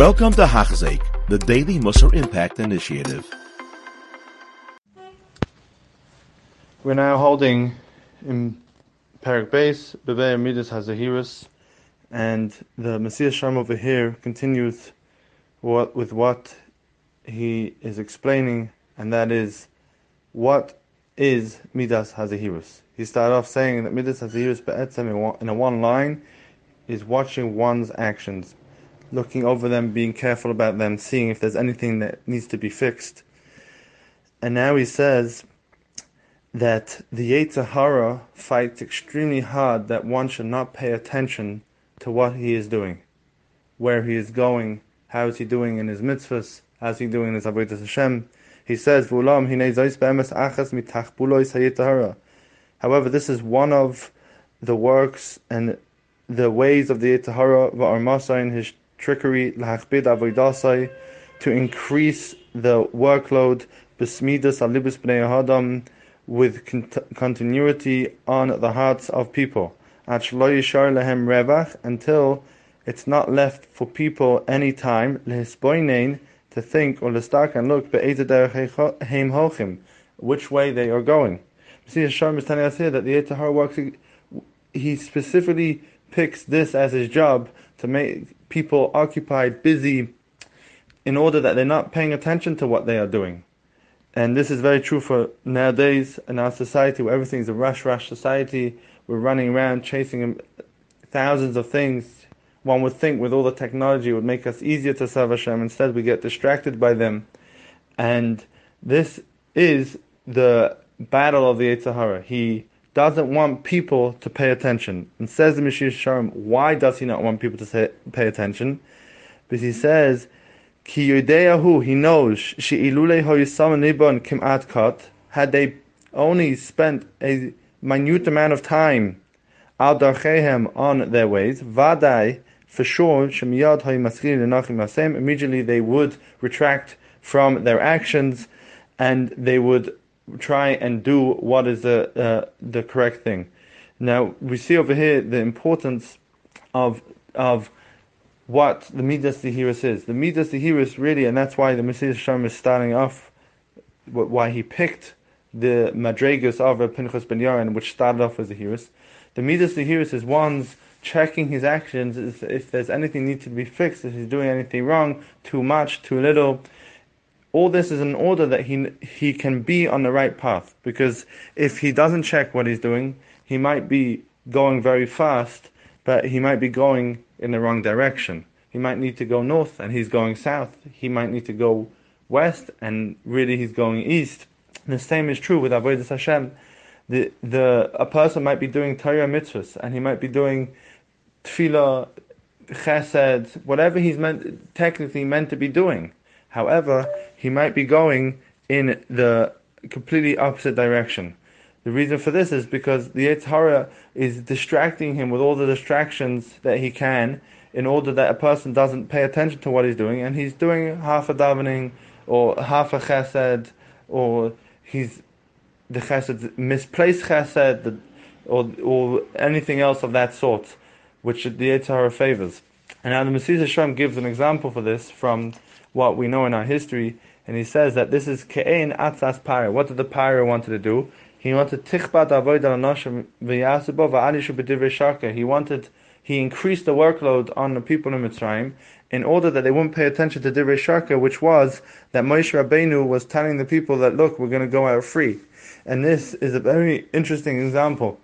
Welcome to Hachzik, the Daily Musar Impact Initiative. We're now holding in Parak Base, Bebe Midas Hazahirus, and the Mesilas Yesharim over here continues what, with what he is explaining, and that is what is Midas Hazahirus. He started off saying that Midas Hazahirus in a one line is watching one's actions, looking over them, being careful about them, seeing if there's anything that needs to be fixed. And now he says that the Yetzer Hara fights extremely hard that one should not pay attention to what he is doing, where he is going, how is he doing in his mitzvahs, how is he doing in his avodah Hashem. He says. However, this is one of the works and the ways of the Yetzer Hara v'armasai in his trickery lahachbid avoidasai to increase the workload besmidas alibus bnei adam with continuity on the hearts of people. Until it's not left for people any time to think or lestak and look which way they are going. See, Sharm is telling us here that the Yetzer Hara works. He specifically picks this as his job to make people occupied, busy, in order that they're not paying attention to what they are doing. And this is very true for nowadays in our society where everything is a rush, rush society. We're running around chasing thousands of things. One would think with all the technology it would make us easier to serve Hashem. Instead, we get distracted by them. And this is the battle of the Yetzer Hara. He doesn't want people to pay attention. And says the Mesilas Yesharim, why does he not want people to say, pay attention? Because he says, Ki yudeyahu, he knows, she'ilule hoyisam nibon kim'at kat, had they only spent a minute amount of time al darchehem on their ways, vadai, for sure, shemiyad hoyimaskir lenachim immediately they would retract from their actions and they would try and do what is the uh, the correct thing. Now we see over here the importance of of what the Midas Dehiris is. The Midas Dehiris really, and that's why the Mesilas Yesharim is starting off, why he picked the Madregas of Pinchas Ben Yair, which started off as a Hiris. The Midas Dehiris is one's checking his actions, if there's anything needs to be fixed, if he's doing anything wrong, too much, too little. All this is in order that he he can be on the right path. Because if he doesn't check what he's doing, he might be going very fast, but he might be going in the wrong direction. He might need to go north and he's going south. He might need to go west and really he's going east. The same is true with Avodah Hashem. The, the, a person might be doing Torah mitzvahs and he might be doing tefillah, chesed, whatever he's meant, technically meant to be doing. However, he might be going in the completely opposite direction. The reason for this is because the Yetzer Hara is distracting him with all the distractions that he can in order that a person doesn't pay attention to what he's doing and he's doing half a davening or half a chesed or he's the chesed, misplaced chesed or, or anything else of that sort which the Yetzer Hara favors. And now the Mesilas Yesharim gives an example for this from what we know in our history and he says that this is ke'ein atzas Paro. What did the Paro wanted to do? He wanted tichbat avoid al noshim v'yasubo v'alishu b'divrei. He wanted, he increased the workload on the people in Mitzrayim in order that they wouldn't pay attention to divrei shaka, which was that Moshe Rabbeinu was telling the people that look, we're going to go out free. And this is a very interesting example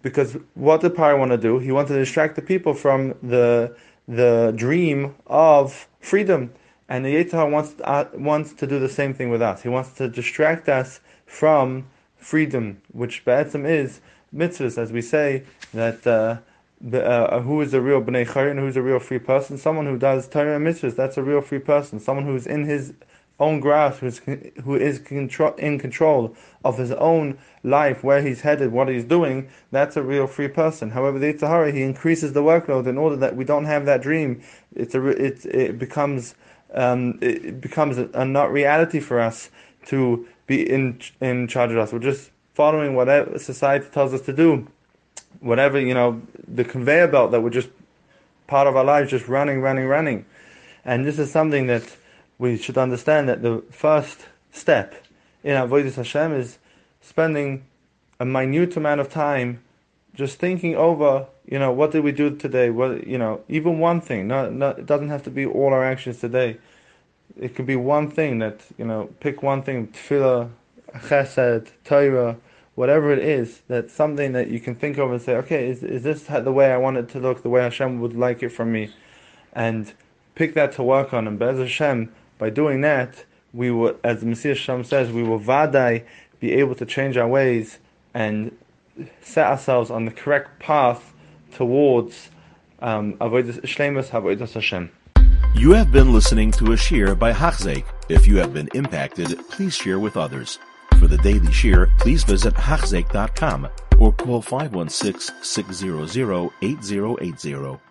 because what did Paro want to do? He wanted to distract the people from the the dream of freedom. And the Yetzer Hara wants uh, wants to do the same thing with us. He wants to distract us from freedom, which Ba'etzim is mitzvahs, as we say, that uh, uh, who is a real B'nai Chayin, who's a real free person? Someone who does Torah and mitzvahs, that's a real free person. Someone who's in his own grasp, who's, who is in control of his own life, where he's headed, what he's doing, that's a real free person. However, the Yetzer Hara, he increases the workload in order that we don't have that dream. It's a, it, it becomes, um, it becomes a, a not reality for us to be in in charge of us. We're just following whatever society tells us to do, whatever you know, the conveyor belt that we're just part of our lives, just running, running, running. And this is something that we should understand that the first step in Avodah Hashem is spending a minute amount of time just thinking over, you know, what did we do today? What, you know, even one thing. Not, not, it doesn't have to be all our actions today. It could be one thing that, you know, pick one thing, tefillah, chesed, Torah, whatever it is, that's something that you can think of and say, okay, is, is this the way I want it to look, the way Hashem would like it from me? And pick that to work on. And Bez Hashem, by doing that, we will, as the Mesilas Yesharim says, we will vadai be able to change our ways and set ourselves on the correct path towards um, Hashem. You have been listening to a shiur by Hachzeik. If you have been impacted, please share with others. For the daily shiur, please visit Hachzeik.com or call 516 600 8080.